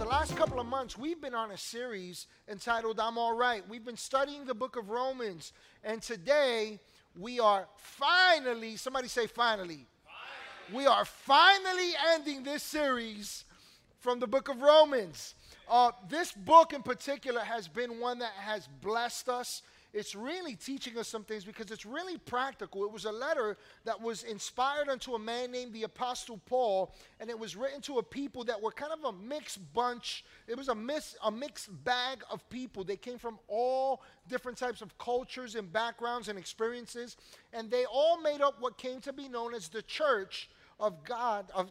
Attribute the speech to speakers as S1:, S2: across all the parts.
S1: the last couple of months, we've been on a series entitled I'm All Right. We've been studying the book of Romans, and today we are finally, somebody say finally. finally. We are finally ending this series from the book of Romans. Uh, this book in particular has been one that has blessed us it's really teaching us some things because it's really practical. It was a letter that was inspired unto a man named the Apostle Paul, and it was written to a people that were kind of a mixed bunch. It was a, mis- a mixed bag of people. They came from all different types of cultures and backgrounds and experiences, and they all made up what came to be known as the church of God, of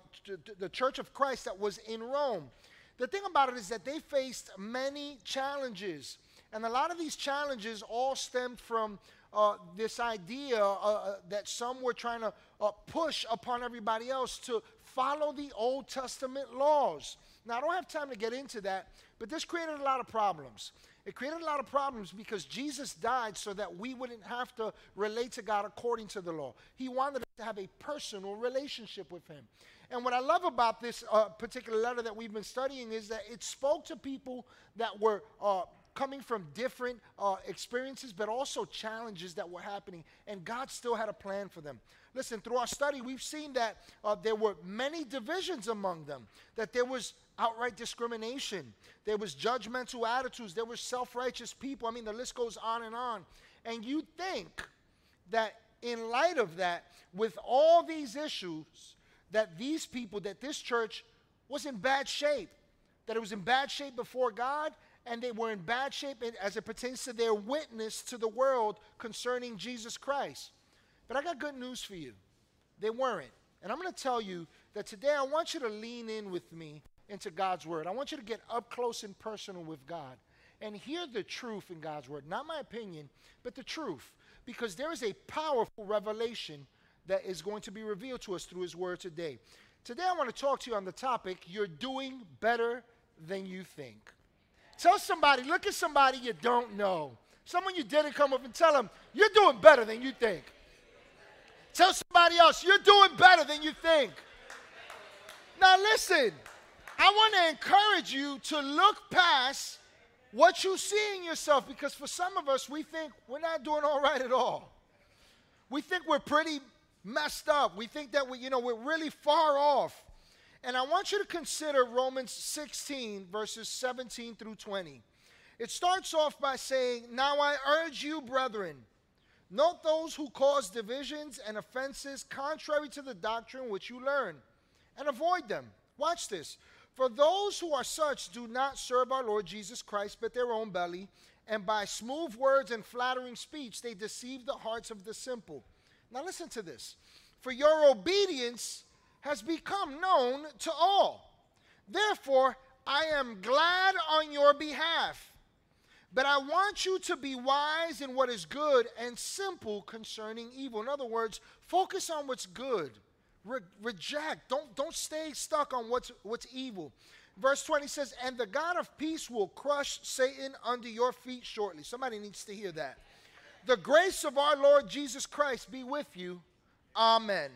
S1: the church of Christ that was in Rome. The thing about it is that they faced many challenges. And a lot of these challenges all stemmed from uh, this idea uh, uh, that some were trying to uh, push upon everybody else to follow the Old Testament laws. Now, I don't have time to get into that, but this created a lot of problems. It created a lot of problems because Jesus died so that we wouldn't have to relate to God according to the law. He wanted us to have a personal relationship with Him. And what I love about this uh, particular letter that we've been studying is that it spoke to people that were uh, coming from different uh, experiences, but also challenges that were happening. And God still had a plan for them. Listen, through our study, we've seen that uh, there were many divisions among them, that there was outright discrimination, there was judgmental attitudes, there were self righteous people. I mean, the list goes on and on. And you think that in light of that, with all these issues, that these people, that this church was in bad shape, that it was in bad shape before God, and they were in bad shape as it pertains to their witness to the world concerning Jesus Christ. But I got good news for you. They weren't. And I'm going to tell you that today I want you to lean in with me into God's word. I want you to get up close and personal with God and hear the truth in God's word. Not my opinion, but the truth. Because there is a powerful revelation that is going to be revealed to us through his word today. Today I want to talk to you on the topic you're doing better than you think. Tell somebody, look at somebody you don't know. Someone you didn't come up and tell them, you're doing better than you think. Tell somebody else, you're doing better than you think. Now, listen, I want to encourage you to look past what you see in yourself because for some of us, we think we're not doing all right at all. We think we're pretty messed up. We think that we, you know, we're really far off. And I want you to consider Romans 16, verses 17 through 20. It starts off by saying, Now I urge you, brethren, note those who cause divisions and offenses contrary to the doctrine which you learn, and avoid them. Watch this. For those who are such do not serve our Lord Jesus Christ, but their own belly, and by smooth words and flattering speech they deceive the hearts of the simple. Now listen to this. For your obedience has become known to all. Therefore, I am glad on your behalf. But I want you to be wise in what is good and simple concerning evil. In other words, focus on what's good. Re- reject. Don't, don't stay stuck on what's, what's evil. Verse 20 says, And the God of peace will crush Satan under your feet shortly. Somebody needs to hear that. The grace of our Lord Jesus Christ be with you. Amen.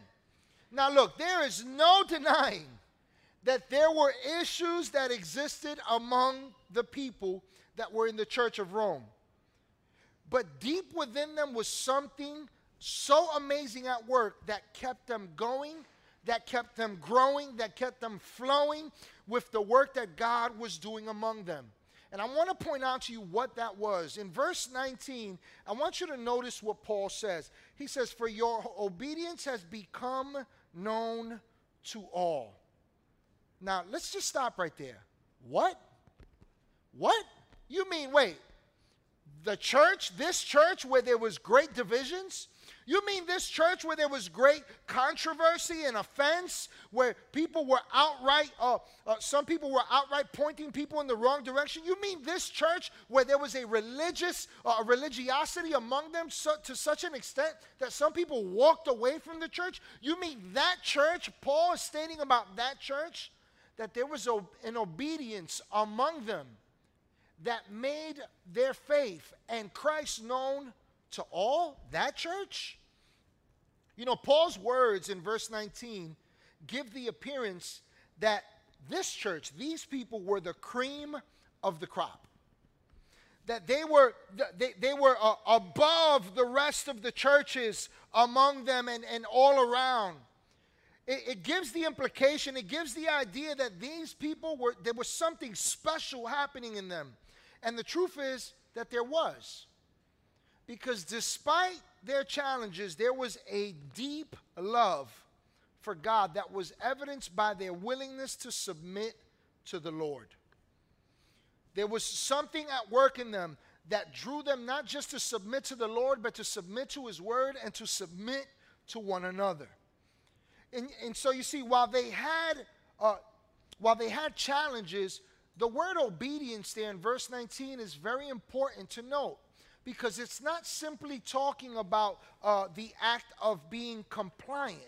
S1: Now, look, there is no denying that there were issues that existed among the people that were in the church of Rome. But deep within them was something so amazing at work that kept them going, that kept them growing, that kept them flowing with the work that God was doing among them. And I want to point out to you what that was. In verse 19, I want you to notice what Paul says. He says, For your obedience has become known to all. Now, let's just stop right there. What? What? You mean, wait, the church, this church where there was great divisions, you mean this church where there was great controversy and offense, where people were outright, uh, uh, some people were outright pointing people in the wrong direction? You mean this church where there was a religious, uh, religiosity among them so, to such an extent that some people walked away from the church? You mean that church? Paul is stating about that church that there was an obedience among them that made their faith and Christ known to all that church? You know, Paul's words in verse 19 give the appearance that this church, these people were the cream of the crop. That they were, they, they were uh, above the rest of the churches among them and, and all around. It, it gives the implication, it gives the idea that these people were, there was something special happening in them. And the truth is that there was. Because despite their challenges, there was a deep love for God that was evidenced by their willingness to submit to the Lord. There was something at work in them that drew them not just to submit to the Lord, but to submit to His Word and to submit to one another. And, and so you see, while they had uh, while they had challenges, the word obedience there in verse 19 is very important to note because it's not simply talking about uh, the act of being compliant,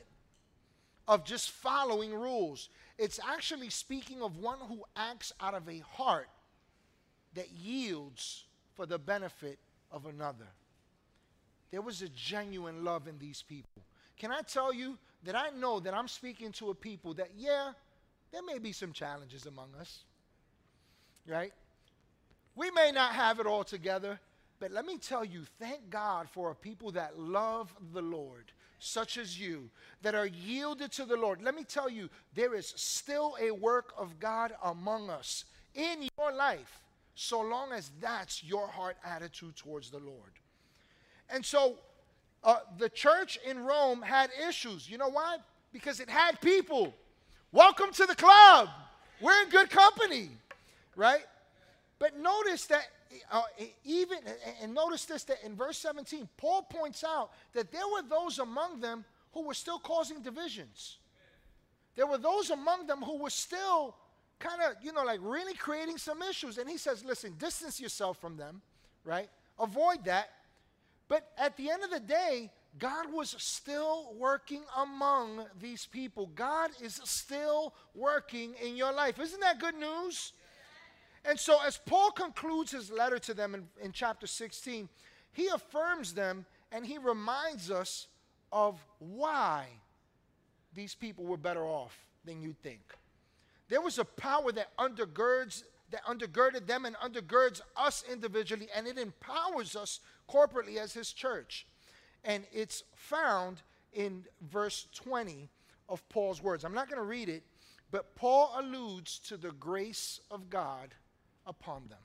S1: of just following rules. It's actually speaking of one who acts out of a heart that yields for the benefit of another. There was a genuine love in these people. Can I tell you that I know that I'm speaking to a people that, yeah, there may be some challenges among us, right? We may not have it all together, but let me tell you, thank God for a people that love the Lord, such as you, that are yielded to the Lord. Let me tell you, there is still a work of God among us in your life, so long as that's your heart attitude towards the Lord. And so, uh, the church in Rome had issues. You know why? Because it had people. Welcome to the club. We're in good company, right? But notice that uh, even, and notice this that in verse 17, Paul points out that there were those among them who were still causing divisions. There were those among them who were still kind of, you know, like really creating some issues. And he says, listen, distance yourself from them, right? Avoid that. But at the end of the day, God was still working among these people. God is still working in your life. Isn't that good news? And so, as Paul concludes his letter to them in, in chapter 16, he affirms them and he reminds us of why these people were better off than you think. There was a power that undergirds that undergirded them and undergirds us individually, and it empowers us corporately as his church. And it's found in verse 20 of Paul's words. I'm not going to read it, but Paul alludes to the grace of God upon them.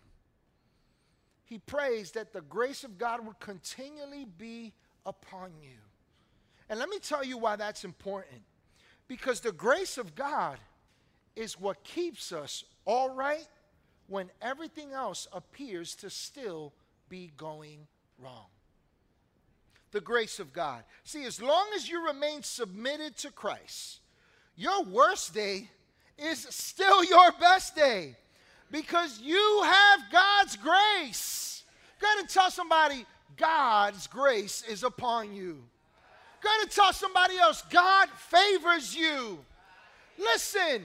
S1: He prays that the grace of God would continually be upon you. And let me tell you why that's important. Because the grace of God is what keeps us all right when everything else appears to still be going wrong. The grace of God. See, as long as you remain submitted to Christ, your worst day is still your best day because you have God's grace. Go ahead and tell somebody, God's grace is upon you. Go ahead and tell somebody else, God favors you. Listen,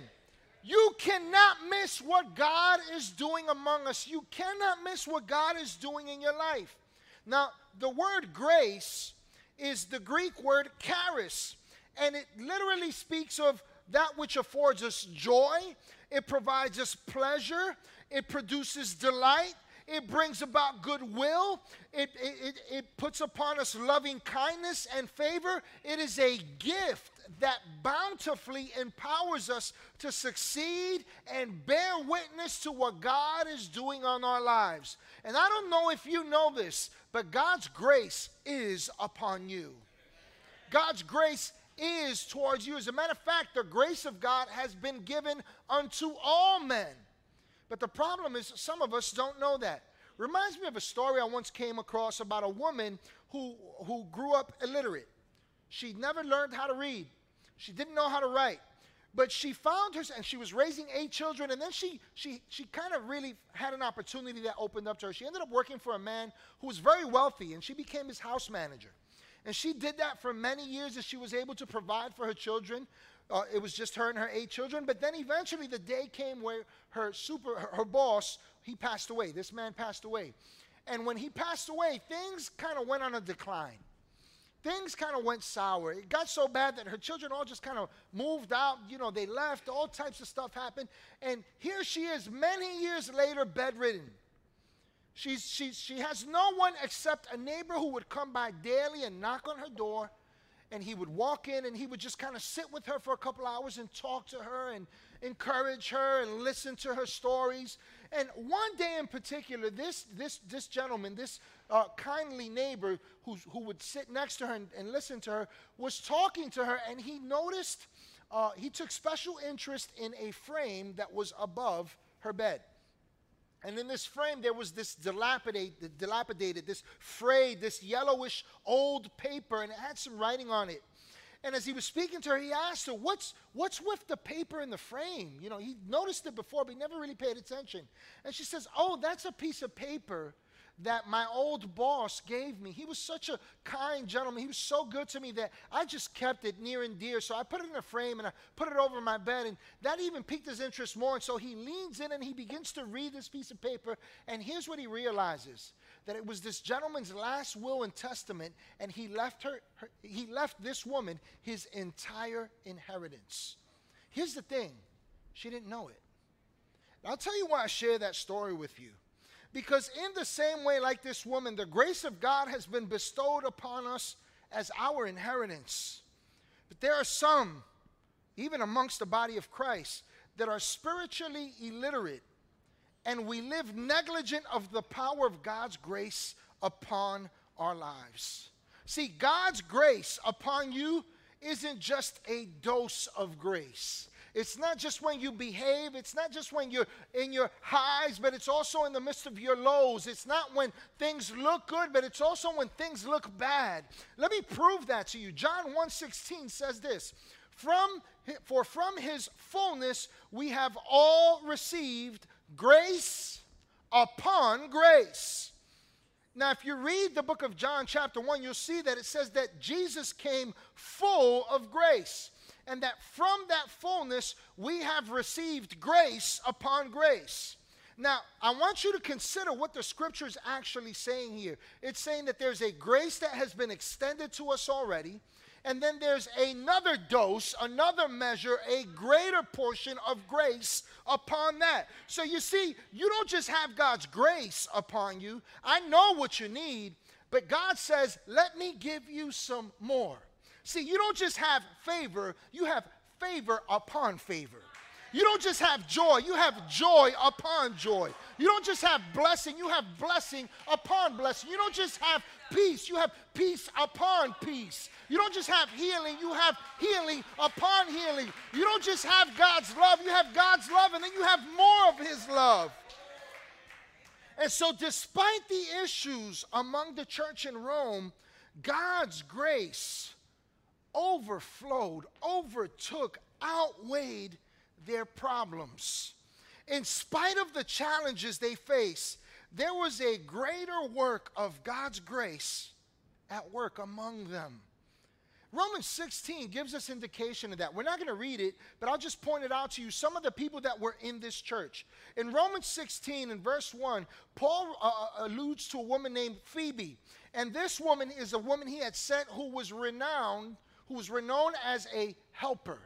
S1: you cannot miss what God is doing among us. You cannot miss what God is doing in your life. Now, the word grace is the Greek word charis, and it literally speaks of that which affords us joy, it provides us pleasure, it produces delight, it brings about goodwill, it, it, it, puts upon us loving kindness and favor. It is a gift that bountifully empowers us to succeed and bear witness to what God is doing on our lives. And I don't know if you know this, but God's grace is upon you. God's grace is towards you. As a matter of fact, the grace of God has been given unto all men. But the problem is, some of us don't know that. Reminds me of a story I once came across about a woman who, who grew up illiterate. She never learned how to read. She didn't know how to write. But she found her, and she was raising eight children, and then she, she, she kind of really had an opportunity that opened up to her. She ended up working for a man who was very wealthy, and she became his house manager. And she did that for many years as she was able to provide for her children. Uh, it was just her and her eight children. But then eventually the day came where her super, her, her boss, he passed away. This man passed away. And when he passed away, things kind of went on a decline things kind of went sour. It got so bad that her children all just kind of moved out. You know, they left, all types of stuff happened. And here she is, many years later, bedridden. She's, she's, she has no one except a neighbor who would come by daily and knock on her door. And he would walk in and he would just kind of sit with her for a couple hours and talk to her and encourage her and listen to her stories. And one day in particular, this, this, this gentleman, this uh, kindly neighbor who, who would sit next to her and, and, listen to her, was talking to her, and he noticed, uh, he took special interest in a frame that was above her bed. And in this frame, there was this dilapidated, dilapidated, this frayed, this yellowish old paper, and it had some writing on it. And as he was speaking to her, he asked her, what's, what's with the paper in the frame? You know, he noticed it before, but he never really paid attention. And she says, Oh, that's a piece of paper that my old boss gave me. He was such a kind gentleman. He was so good to me that I just kept it near and dear. So I put it in a frame and I put it over my bed. And that even piqued his interest more. And so he leans in and he begins to read this piece of paper. And here's what he realizes that it was this gentleman's last will and testament, and he left her, her he left this woman his entire inheritance. Here's the thing, she didn't know it. And I'll tell you why I share that story with you. Because in the same way, like this woman, the grace of God has been bestowed upon us as our inheritance. But there are some, even amongst the body of Christ, that are spiritually illiterate and we live negligent of the power of God's grace upon our lives. See, God's grace upon you isn't just a dose of grace. It's not just when you behave, it's not just when you're in your highs, but it's also in the midst of your lows. It's not when things look good, but it's also when things look bad. Let me prove that to you. John 1:16 says this, "From for from his fullness we have all received grace upon grace. Now, if you read the book of John, chapter 1, you'll see that it says that Jesus came full of grace, and that from that fullness we have received grace upon grace. Now, I want you to consider what the scripture is actually saying here. It's saying that there's a grace that has been extended to us already, and then there's another dose, another measure, a greater portion of grace upon that. So you see, you don't just have God's grace upon you. I know what you need, but God says, let me give you some more. See, you don't just have favor, you have favor upon favor. You don't just have joy, you have joy upon joy. You don't just have blessing, you have blessing upon blessing. You don't just have peace, you have peace upon peace. You don't just have healing, you have healing upon healing. You don't just have God's love, you have God's love, and then you have more of His love. And so, despite the issues among the church in Rome, God's grace overflowed, overtook, outweighed their problems. In spite of the challenges they face, there was a greater work of God's grace at work among them. Romans 16 gives us indication of that. We're not going to read it, but I'll just point it out to you. Some of the people that were in this church. In Romans 16, in verse 1, Paul uh, uh alludes to a woman named Phoebe. And this woman is a woman he had sent who was renowned, who was renowned as a helper.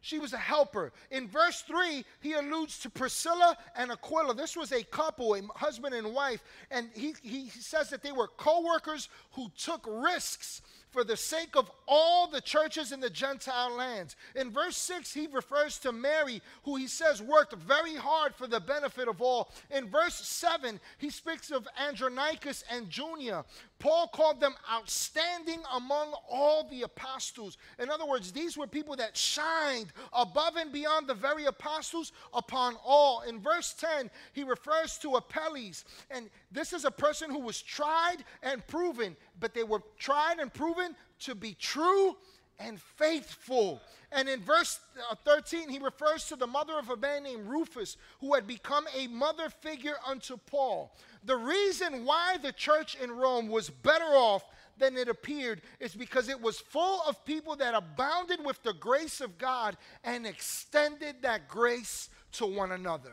S1: She was a helper. In verse 3, he alludes to Priscilla and Aquila. This was a couple, a husband and wife, and he, he says that they were co workers who took risks for the sake of all the churches in the Gentile lands. In verse 6, he refers to Mary, who he says worked very hard for the benefit of all. In verse 7, he speaks of Andronicus and Junia. Paul called them outstanding among all the apostles. In other words, these were people that shined above and beyond the very apostles upon all. In verse 10, he refers to Apelles, and this is a person who was tried and proven, but they were tried and proven to be true and faithful. And in verse uh, 13, he refers to the mother of a man named Rufus, who had become a mother figure unto Paul. The reason why the church in Rome was better off than it appeared is because it was full of people that abounded with the grace of God and extended that grace to one another.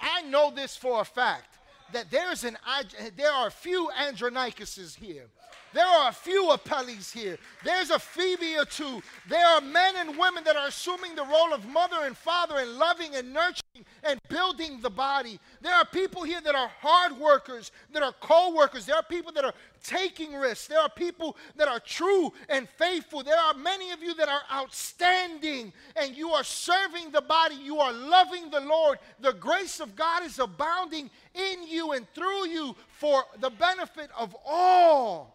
S1: I know this for a fact that there's an there are a few Andronicuses here. There are a few Apelles here. There's a Phoebe or two. There are men and women that are assuming the role of mother and father and loving and nurturing and building the body. There are people here that are hard workers, that are co workers. There are people that are taking risks. There are people that are true and faithful. There are many of you that are outstanding and you are serving the body. You are loving the Lord. The grace of God is abounding in you and through you for the benefit of all.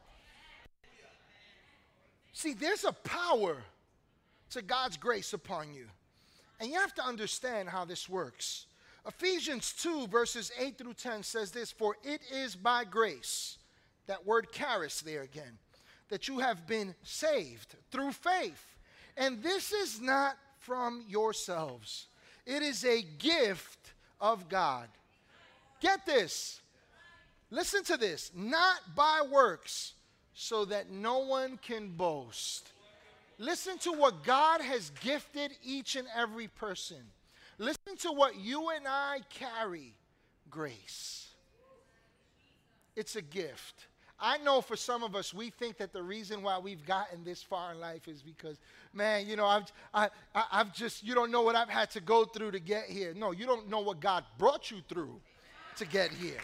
S1: See, there's a power to God's grace upon you. And you have to understand how this works. Ephesians 2, verses 8 through 10 says this For it is by grace, that word charis there again, that you have been saved through faith. And this is not from yourselves, it is a gift of God. Get this. Listen to this. Not by works so that no one can boast. Listen to what God has gifted each and every person. Listen to what you and I carry grace. It's a gift. I know for some of us, we think that the reason why we've gotten this far in life is because, man, you know, I've, I, I, I've just, you don't know what I've had to go through to get here. No, you don't know what God brought you through to get here.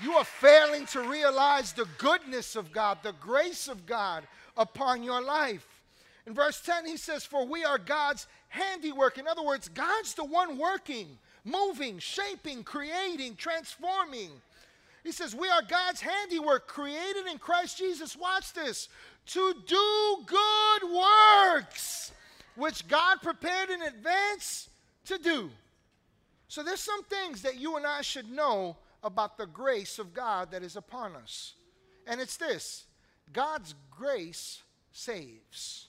S1: You are failing to realize the goodness of God, the grace of God upon your life. In verse 10, he says, For we are God's handiwork. In other words, God's the one working, moving, shaping, creating, transforming. He says, We are God's handiwork, created in Christ Jesus. Watch this to do good works, which God prepared in advance to do. So there's some things that you and I should know about the grace of God that is upon us. And it's this God's grace saves.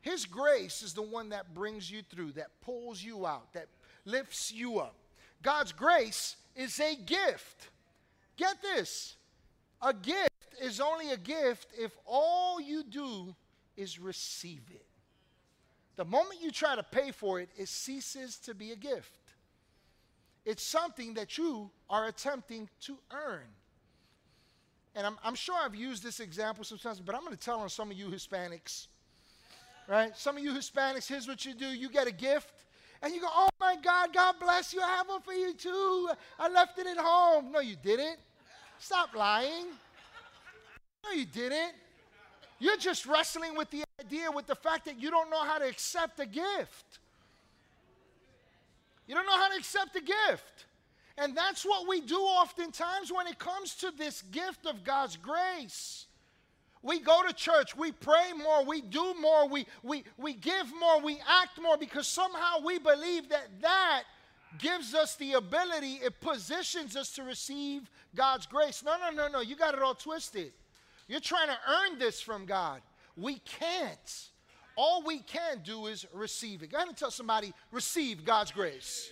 S1: His grace is the one that brings you through, that pulls you out, that lifts you up. God's grace is a gift. Get this a gift is only a gift if all you do is receive it. The moment you try to pay for it, it ceases to be a gift. It's something that you are attempting to earn. And I'm, I'm sure I've used this example sometimes, but I'm going to tell on some of you Hispanics. Right? Some of you Hispanics, here's what you do you get a gift, and you go, Oh my God, God bless you. I have one for you too. I left it at home. No, you didn't. Stop lying. No, you didn't. You're just wrestling with the idea, with the fact that you don't know how to accept a gift. You don't know how to accept a gift. And that's what we do oftentimes when it comes to this gift of God's grace. We go to church, we pray more, we do more, we, we, we give more, we act more because somehow we believe that that gives us the ability, it positions us to receive God's grace. No, no, no, no, you got it all twisted. You're trying to earn this from God. We can't. All we can do is receive it. Go ahead and tell somebody, receive God's grace.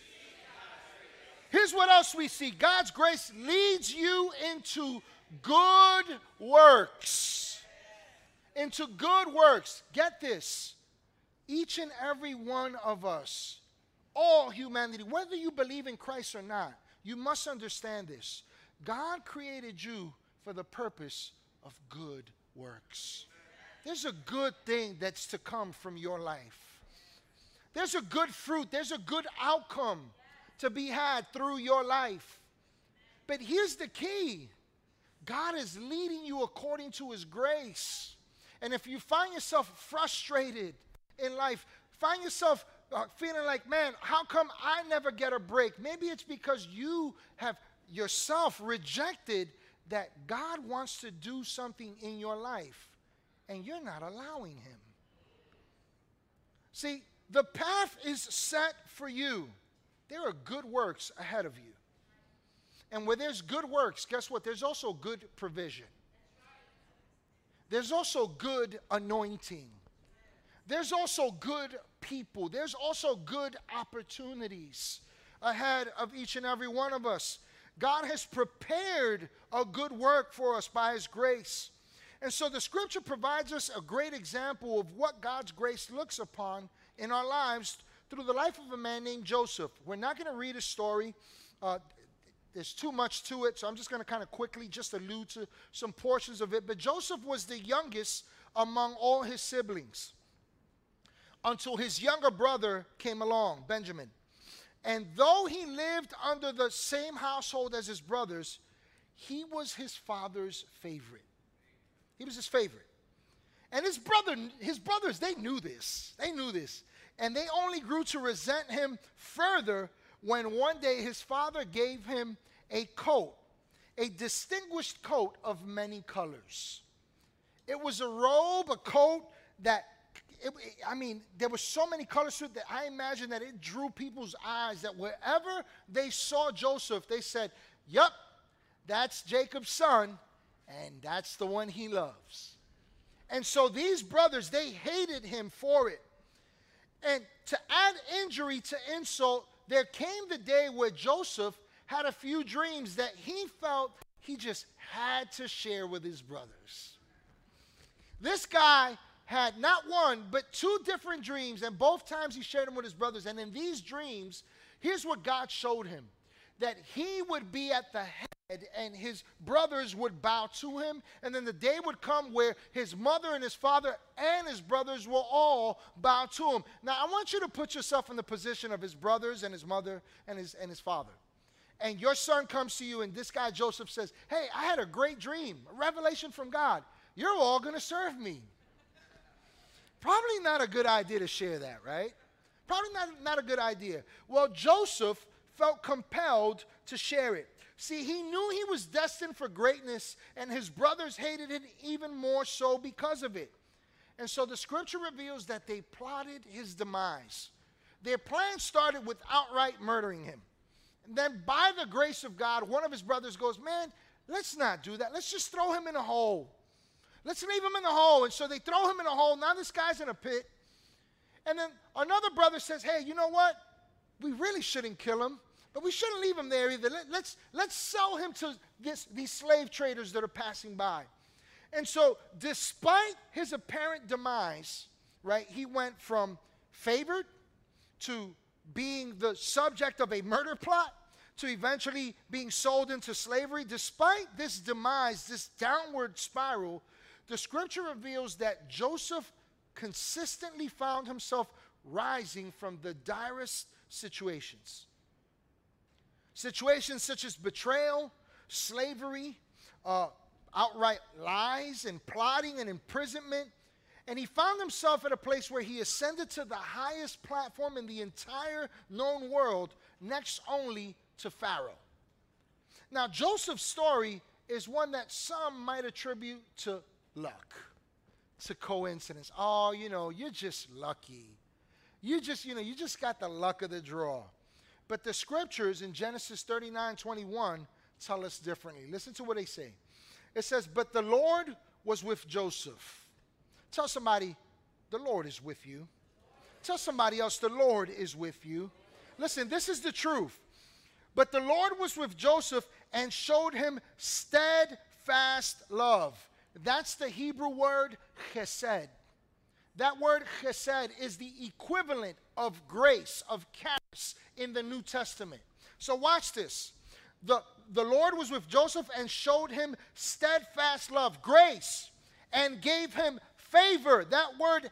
S1: Here's what else we see God's grace leads you into good works. Into good works. Get this. Each and every one of us, all humanity, whether you believe in Christ or not, you must understand this. God created you for the purpose of good works. There's a good thing that's to come from your life. There's a good fruit, there's a good outcome to be had through your life. But here's the key God is leading you according to His grace. And if you find yourself frustrated in life, find yourself uh, feeling like, man, how come I never get a break? Maybe it's because you have yourself rejected that God wants to do something in your life and you're not allowing Him. See, the path is set for you. There are good works ahead of you. And where there's good works, guess what? There's also good provision. There's also good anointing. There's also good people. There's also good opportunities ahead of each and every one of us. God has prepared a good work for us by His grace. And so the scripture provides us a great example of what God's grace looks upon in our lives through the life of a man named Joseph. We're not going to read his story. Uh, there's too much to it, so I'm just going to kind of quickly just allude to some portions of it. But Joseph was the youngest among all his siblings until his younger brother came along, Benjamin. And though he lived under the same household as his brothers, he was his father's favorite. He was his favorite. And his brother, his brothers, they knew this. They knew this. And they only grew to resent him further when one day his father gave him a coat, a distinguished coat of many colors. It was a robe, a coat that, it, I mean, there were so many colors to it that I imagine that it drew people's eyes that wherever they saw Joseph, they said, Yep, that's Jacob's son, and that's the one he loves. And so these brothers, they hated him for it. And to add injury to insult, there came the day where Joseph had a few dreams that he felt he just had to share with his brothers. This guy had not one, but two different dreams, and both times he shared them with his brothers. And in these dreams, here's what God showed him that he would be at the head and his brothers would bow to him. And then the day would come where his mother and his father and his brothers will all bow to him. Now, I want you to put yourself in the position of his brothers and his mother and his, and his father. And your son comes to you, and this guy Joseph says, Hey, I had a great dream, a revelation from God. You're all going to serve me. Probably not a good idea to share that, right? Probably not, not a good idea. Well, Joseph felt compelled to share it. See, he knew he was destined for greatness, and his brothers hated it even more so because of it. And so the scripture reveals that they plotted his demise. Their plan started with outright murdering him. And then, by the grace of God, one of his brothers goes, Man, let's not do that. Let's just throw him in a hole. Let's leave him in the hole. And so they throw him in a hole. Now this guy's in a pit. And then another brother says, Hey, you know what? We really shouldn't kill him. But we shouldn't leave him there either. Let, us let's, let's sell him to this, these slave traders that are passing by. And so, despite his apparent demise, right, he went from favored to being the subject of a murder plot to eventually being sold into slavery. Despite this demise, this downward spiral, the scripture reveals that Joseph consistently found himself rising from the direst situations. Situations such as betrayal, slavery, uh, outright lies, and plotting and imprisonment. And he found himself at a place where he ascended to the highest platform in the entire known world, next only to Pharaoh. Now, Joseph's story is one that some might attribute to luck, to coincidence. Oh, you know, you're just lucky. You just, you know, you just got the luck of the draw. But the scriptures in Genesis 39 21 tell us differently. Listen to what they say. It says, But the Lord was with Joseph. Tell somebody, the Lord is with you. Tell somebody else, the Lord is with you. Listen, this is the truth. But the Lord was with Joseph and showed him steadfast love. That's the Hebrew word chesed. That word chesed is the equivalent of grace, of charis in the New Testament. So watch this. The, the Lord was with Joseph and showed him steadfast love, grace, and gave him favor. That word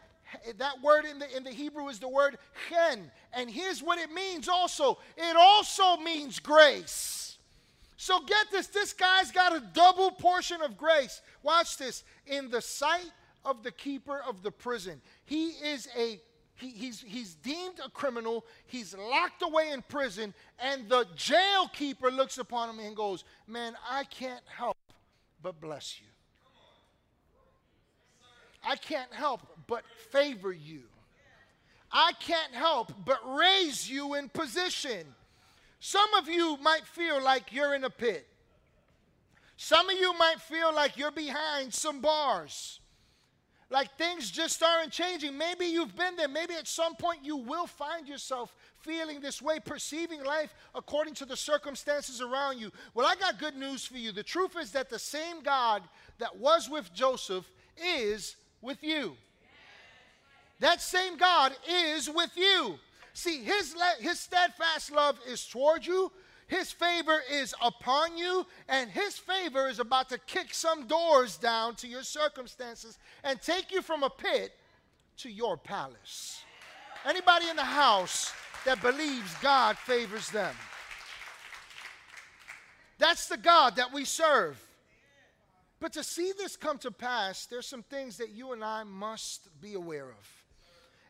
S1: that word in the in the Hebrew is the word chen. And here's what it means also. It also means grace. So get this, this guy's got a double portion of grace. Watch this. In the sight of the keeper of the prison. He is a he, he's, he's deemed a criminal, he's locked away in prison, and the jail keeper looks upon him and goes, Man, I can't help but bless you. I can't help but favor you. I can't help but raise you in position. Some of you might feel like you're in a pit. Some of you might feel like you're behind some bars like things just aren't changing. Maybe you've been there. Maybe at some point you will find yourself feeling this way, perceiving life according to the circumstances around you. Well, I got good news for you. The truth is that the same God that was with Joseph is with you. That same God is with you. See, his, his steadfast love is toward you. His favor is upon you, and His favor is about to kick some doors down to your circumstances and take you from a pit to your palace. Anybody in the house that believes God favors them? That's the God that we serve. But to see this come to pass, there's some things that you and I must be aware of.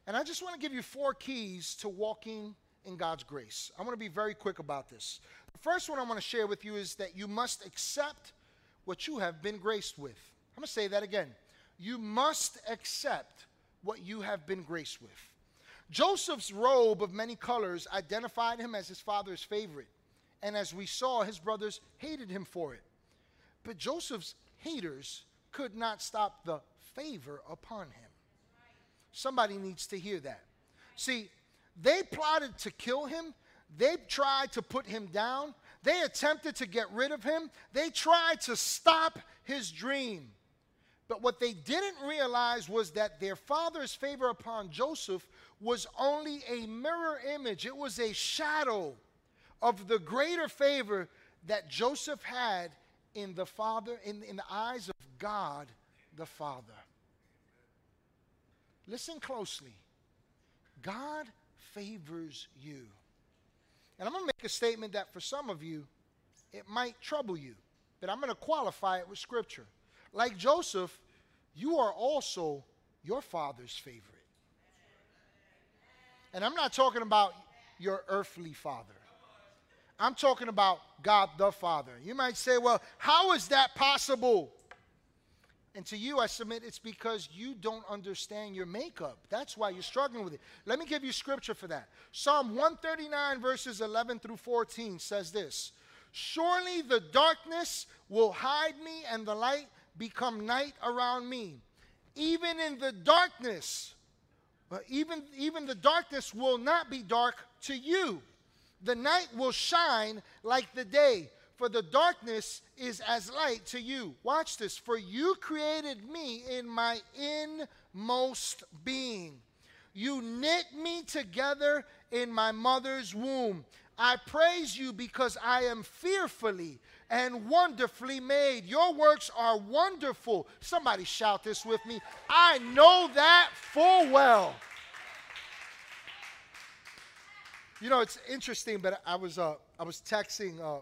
S1: And I just want to give you four keys to walking in God's grace. I want to be very quick about this. The first one I want to share with you is that you must accept what you have been graced with. I'm going to say that again. You must accept what you have been graced with. Joseph's robe of many colors identified him as his father's favorite. And as we saw, his brothers hated him for it. But Joseph's haters could not stop the favor upon him. Somebody needs to hear that. See, they plotted to kill him, they tried to put him down, they attempted to get rid of him, they tried to stop his dream. But what they didn't realize was that their father's favor upon Joseph was only a mirror image, it was a shadow of the greater favor that Joseph had in the Father, in, in the eyes of God the Father. Listen closely. God favors you. And I'm going to make a statement that for some of you, it might trouble you, but I'm going to qualify it with Scripture. Like Joseph, you are also your father's favorite. And I'm not talking about your earthly father. I'm talking about God the Father. You might say, well, how is that possible? And to you, I submit it's because you don't understand your makeup. That's why you're struggling with it. Let me give you scripture for that. Psalm 139, verses 11 through 14 says this Surely the darkness will hide me, and the light become night around me. Even in the darkness, even, even the darkness will not be dark to you. The night will shine like the day for the darkness is as light to you. Watch this. For you created me in my inmost being. You knit me together in my mother's womb. I praise you because I am fearfully and wonderfully made. Your works are wonderful. Somebody shout this with me. I know that full well. You know, it's interesting, but I was uh, I was texting uh,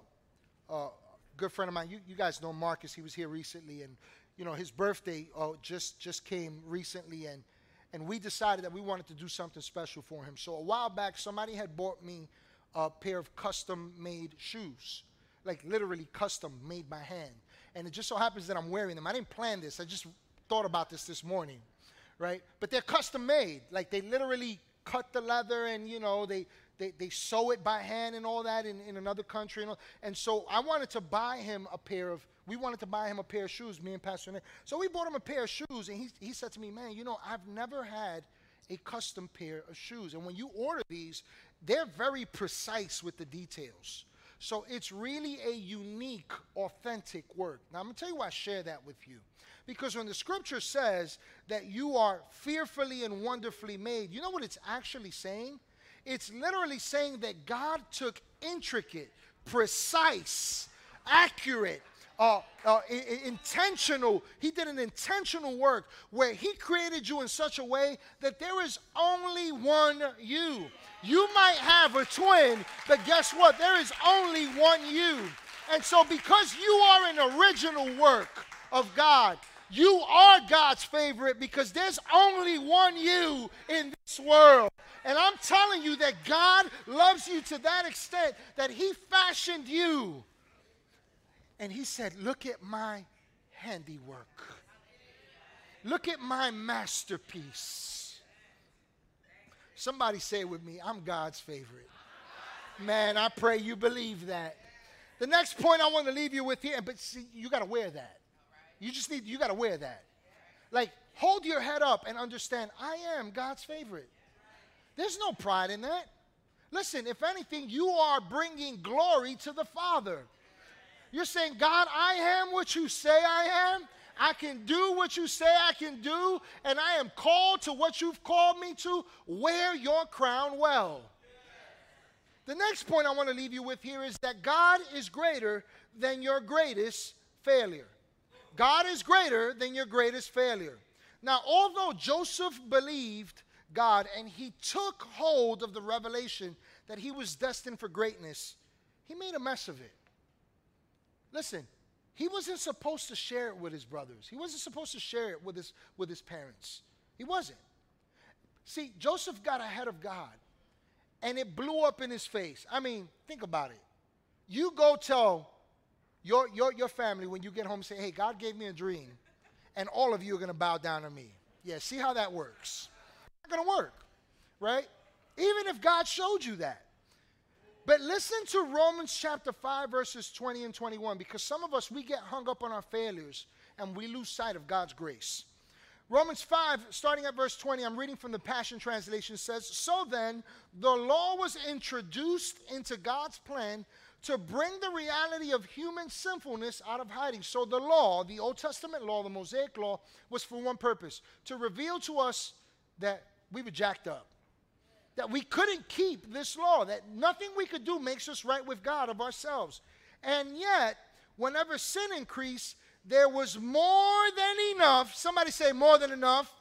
S1: uh, good friend of mine. You, you guys know Marcus. He was here recently, and you know his birthday uh, just just came recently, and and we decided that we wanted to do something special for him. So a while back, somebody had bought me a pair of custom-made shoes, like literally custom made by hand. And it just so happens that I'm wearing them. I didn't plan this. I just thought about this this morning, right? But they're custom made. Like they literally cut the leather and you know they they, they sew it by hand and all that in, in another country. And, all. and so I wanted to buy him a pair of, we wanted to buy him a pair of shoes, me and Pastor Nick. So we bought him a pair of shoes, and he, he said to me, Man, you know, I've never had a custom pair of shoes. And when you order these, they're very precise with the details. So it's really a unique, authentic work. Now, I'm going to tell you why I share that with you. Because when the scripture says that you are fearfully and wonderfully made, you know what it's actually saying? It's literally saying that God took intricate, precise, accurate, uh, uh, intentional, he did an intentional work where he created you in such a way that there is only one you. You might have a twin, but guess what? There is only one you. And so, because you are an original work of God, you are God's favorite because there's only one you in this world. And I'm telling you that God loves you to that extent that He fashioned you. And He said, Look at my handiwork, look at my masterpiece. Somebody say with me, I'm God's favorite. Man, I pray you believe that. The next point I want to leave you with here, but see, you got to wear that. You just need, you got to wear that. Like, hold your head up and understand, I am God's favorite. There's no pride in that. Listen, if anything, you are bringing glory to the Father. You're saying, God, I am what you say I am. I can do what you say I can do, and I am called to what you've called me to. Wear your crown well. The next point I want to leave you with here is that God is greater than your greatest failure. God is greater than your greatest failure. Now, although Joseph believed God and he took hold of the revelation that he was destined for greatness, he made a mess of it. Listen, he wasn't supposed to share it with his brothers. He wasn't supposed to share it with his, with his parents. He wasn't. See, Joseph got ahead of God and it blew up in his face. I mean, think about it. You go tell your, your, your family when you get home, say, hey, God gave me a dream, and all of you are going to bow down to me. Yeah, see how that works. Not going to work, right? Even if God showed you that. But listen to Romans chapter 5, verses 20 and 21, because some of us, we get hung up on our failures and we lose sight of God's grace. Romans 5, starting at verse 20, I'm reading from the Passion Translation, says, So then, the law was introduced into God's plan to bring the reality of human sinfulness out of hiding. So the law, the Old Testament law, the Mosaic law, was for one purpose to reveal to us that we were jacked up. That we couldn't keep this law, that nothing we could do makes us right with God of ourselves. And yet, whenever sin increased, there was more than enough. Somebody say, more than enough.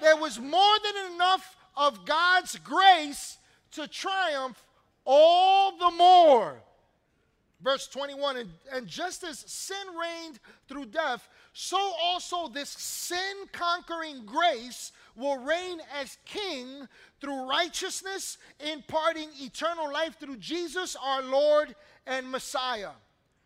S1: There was more than enough of God's grace to triumph all the more. Verse 21 and, and just as sin reigned through death, so also this sin conquering grace will reign as king through righteousness, imparting eternal life through Jesus our Lord and Messiah.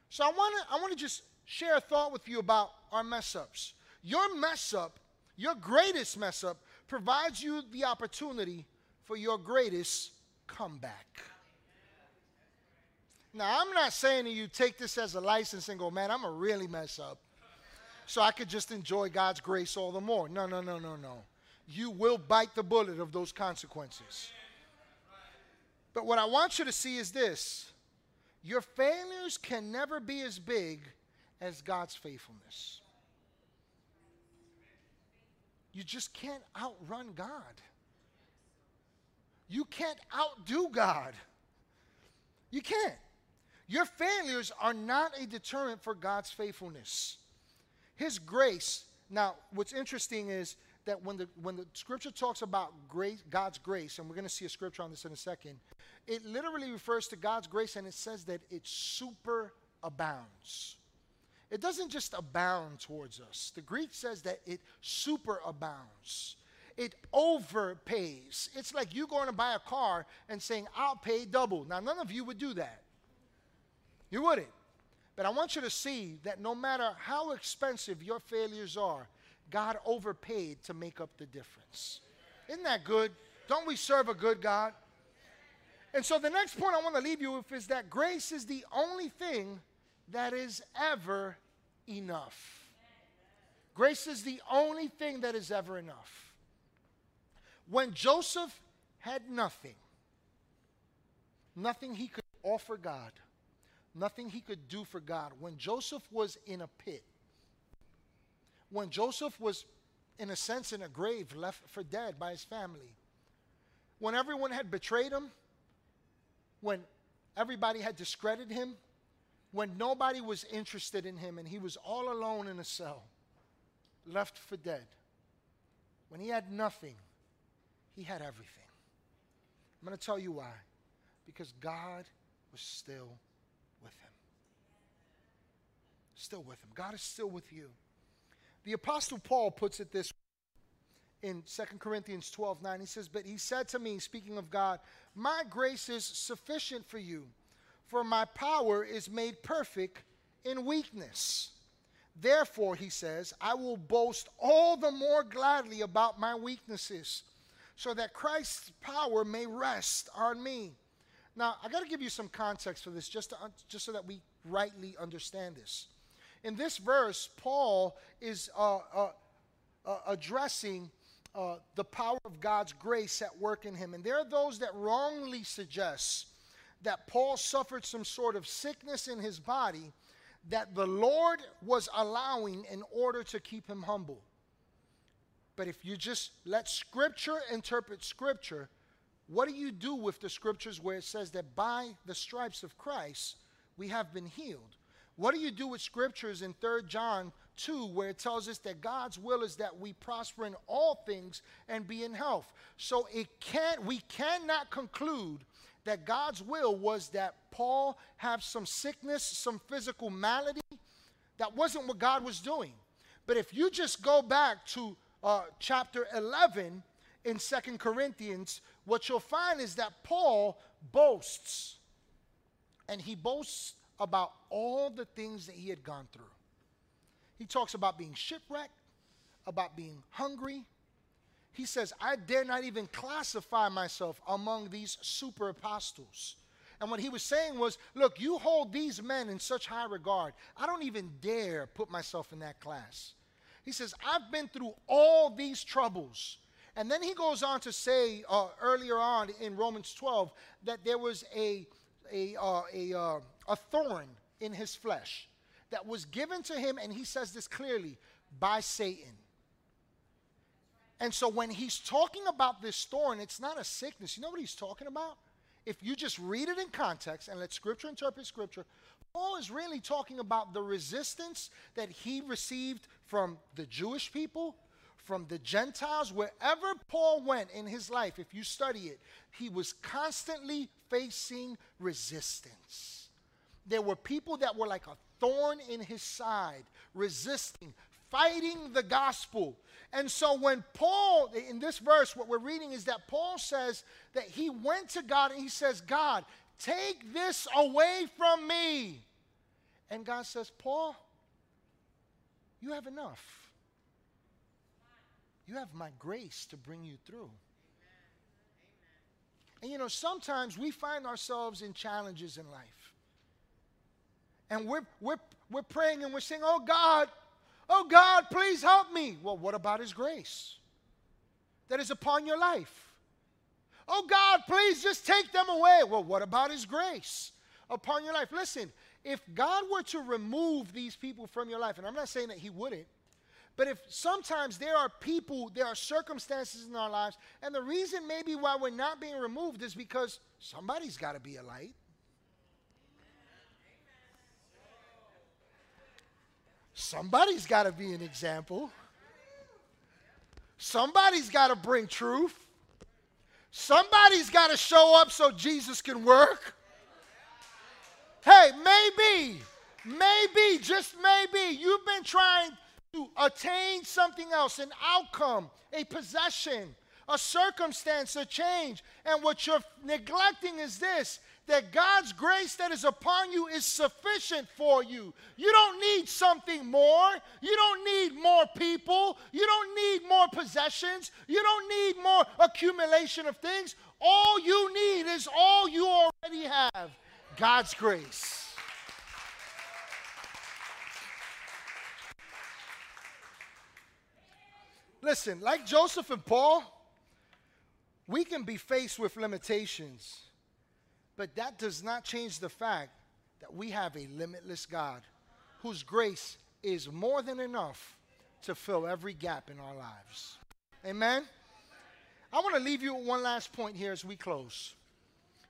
S1: So I want to I want to just share a thought with you about our mess ups. Your mess up, your greatest mess up, provides you the opportunity for your greatest comeback. Now, I'm not saying to you take this as a license and go, man, I'm going to really mess up so I could just enjoy God's grace all the more. No, no, no, no, no. You will bite the bullet of those consequences. But what I want you to see is this your failures can never be as big as God's faithfulness. You just can't outrun God. You can't outdo God. You can't. Your failures are not a deterrent for God's faithfulness. His grace, now, what's interesting is that when the, when the scripture talks about grace, God's grace, and we're going to see a scripture on this in a second, it literally refers to God's grace and it says that it super abounds. It doesn't just abound towards us. The Greek says that it superabounds. It overpays. It's like you going to buy a car and saying, I'll pay double. Now, none of you would do that. You wouldn't. But I want you to see that no matter how expensive your failures are, God overpaid to make up the difference. Isn't that good? Don't we serve a good God? And so the next point I want to leave you with is that grace is the only thing that is ever enough. Grace is the only thing that is ever enough. When Joseph had nothing, nothing he could offer God, nothing he could do for God, when Joseph was in a pit, when Joseph was, in a sense, in a grave, left for dead by his family, when everyone had betrayed him, when everybody had discredited him, when nobody was interested in him and he was all alone in a cell, left for dead, when he had nothing, he had everything. I'm going to tell you why. Because God was still with him. Still with him. God is still with you. The Apostle Paul puts it this way in 2 Corinthians 12 9. He says, But he said to me, speaking of God, My grace is sufficient for you for my power is made perfect in weakness. Therefore, he says, I will boast all the more gladly about my weaknesses, so that Christ's power may rest on me. Now, I got to give you some context for this, just, to, just so that we rightly understand this. In this verse, Paul is uh, uh, uh, addressing uh, the power of God's grace at work in him. And there are those that wrongly suggest that Paul suffered some sort of sickness in his body that the Lord was allowing in order to keep him humble. But if you just let Scripture interpret Scripture, what do you do with the scriptures where it says that by the stripes of Christ we have been healed? What do you do with scriptures in 3 John 2 where it tells us that God's will is that we prosper in all things and be in health? So it can't we cannot conclude that God's will was that Paul have some sickness, some physical malady. That wasn't what God was doing. But if you just go back to uh, chapter 11 in Second Corinthians, what you'll find is that Paul boasts. And he boasts about all the things that he had gone through. He talks about being shipwrecked, about being hungry. He says, I dare not even classify myself among these super apostles. And what he was saying was, look, you hold these men in such high regard. I don't even dare put myself in that class. He says, I've been through all these troubles. And then he goes on to say uh, earlier on in Romans 12 that there was a, a, uh, a, uh, a thorn in his flesh that was given to him, and he says this clearly by Satan. And so when he's talking about this thorn, it's not a sickness. You know what he's talking about? If you just read it in context and let scripture interpret scripture, Paul is really talking about the resistance that he received from the Jewish people, from the Gentiles, wherever Paul went in his life, if you study it, he was constantly facing resistance. There were people that were like a thorn in his side, resisting, fighting the gospel. And so when Paul, in this verse, what we're reading is that Paul says that he went to God and he says, God, take this away from me. And God says, Paul, you have enough. You have my grace to bring you through. And you know, sometimes we find ourselves in challenges in life. And we're, we're, we're praying and we're saying, Oh God, oh God, please help me. Well, what about His grace that is upon your life? Oh God, please just take them away. Well, what about His grace upon your life? Listen, if God were to remove these people from your life, and I'm not saying that He wouldn't, but if sometimes there are people, there are circumstances in our lives, and the reason maybe why we're not being removed is because somebody's got to be a light. Somebody's got to be an example. Somebody's got to bring truth. Somebody's got to show up so Jesus can work. Hey, maybe, maybe, just maybe, you've been trying to attain something else, an outcome, a possession, a circumstance, a change. And what you're neglecting is this that God's grace that is upon you is sufficient for you. You don't need something more. You don't need more people. You don't need more possessions. You don't need more accumulation of things. All you need is all you already have God's grace. Listen, like Joseph and Paul, we can be faced with limitations, but that does not change the fact that we have a limitless God whose grace is more than enough to fill every gap in our lives. Amen? I want to leave you with one last point here as we close.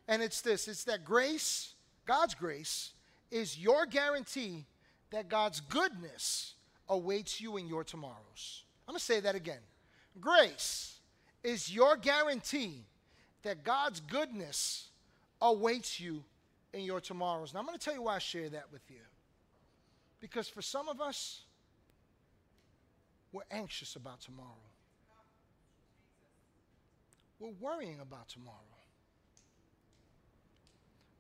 S1: And it's this it's that grace, God's grace, is your guarantee that God's goodness awaits you in your tomorrows. I'm going to say that again. Grace is your guarantee that God's goodness awaits you in your tomorrows. Now, I'm going to tell you why I share that with you. Because for some of us, we're anxious about tomorrow. We're worrying about tomorrow.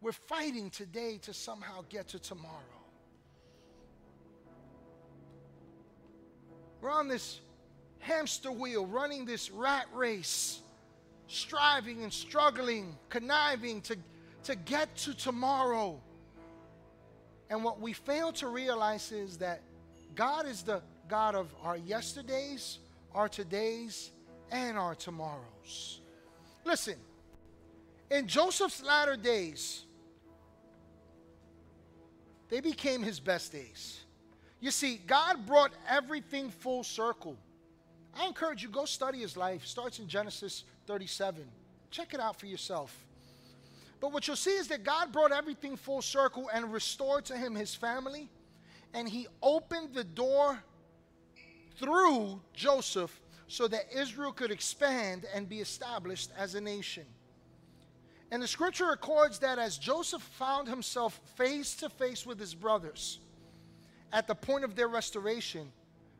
S1: We're fighting today to somehow get to tomorrow. We're on this hamster wheel, running this rat race, striving and struggling, conniving to, to get to tomorrow. And what we fail to realize is that God is the God of our yesterdays, our todays, and our tomorrows. Listen, in Joseph's latter days, they became his best days. You see, God brought everything full circle. I encourage you, go study his life. Starts in Genesis 37. Check it out for yourself. But what you'll see is that God brought everything full circle and restored to him his family, and he opened the door through Joseph so that Israel could expand and be established as a nation. And the scripture records that as Joseph found himself face to face with his brothers at the point of their restoration,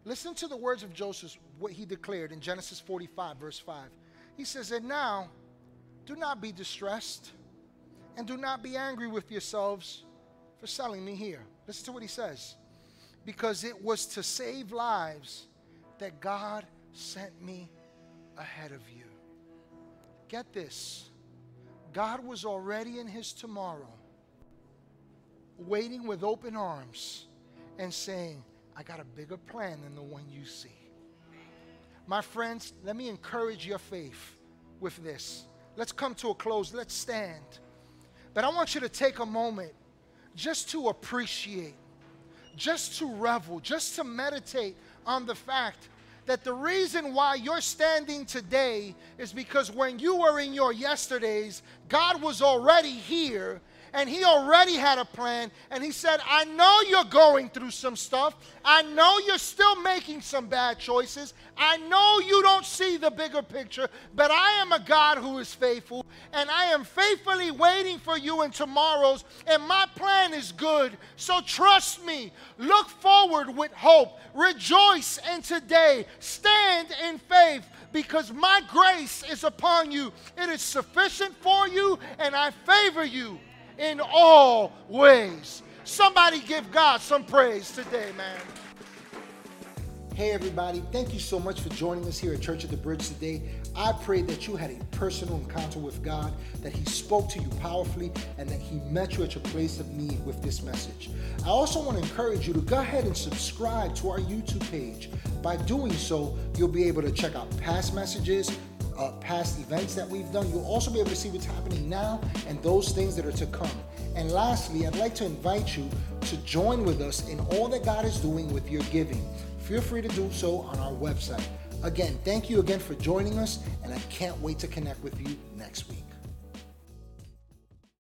S1: listen to the words of Joseph, what he declared in Genesis 45, verse 5. He says, And now, do not be distressed, and do not be angry with yourselves for selling me here. Listen to what he says. Because it was to save lives that God sent me ahead of you. Get this God was already in his tomorrow, waiting with open arms and saying, I got a bigger plan than the one you see. My friends, let me encourage your faith with this. Let's come to a close. Let's stand. But I want you to take a moment just to appreciate, just to revel, just to meditate on the fact that the reason why you're standing today is because when you were in your yesterdays, God was already here and he already had a plan. And he said, I know you're going through some stuff. I know you're still making some bad choices. I know you don't see the bigger picture, but I am a God who is faithful. And I am faithfully waiting for you in tomorrows. And my plan is good. So trust me. Look forward with hope. Rejoice in today. Stand in faith because my grace is upon you. It is sufficient for you, and I favor you in all ways. Somebody give God some praise today, man. Hey, everybody, thank you so much for joining us here at Church of the Bridge today. I pray that you had a personal encounter with God, that He spoke to you powerfully, and that He met you at your place of need with this message. I also want to encourage you to go ahead and subscribe to our YouTube page. By doing so, you'll be able to check out past messages, uh, past events that we've done. You'll also be able to see what's happening now and those things that are to come. And lastly, I'd like to invite you to join with us in all that God is doing with your giving. Feel free to do so on our website. Again, thank you again for joining us, and I can't wait to connect with you next week.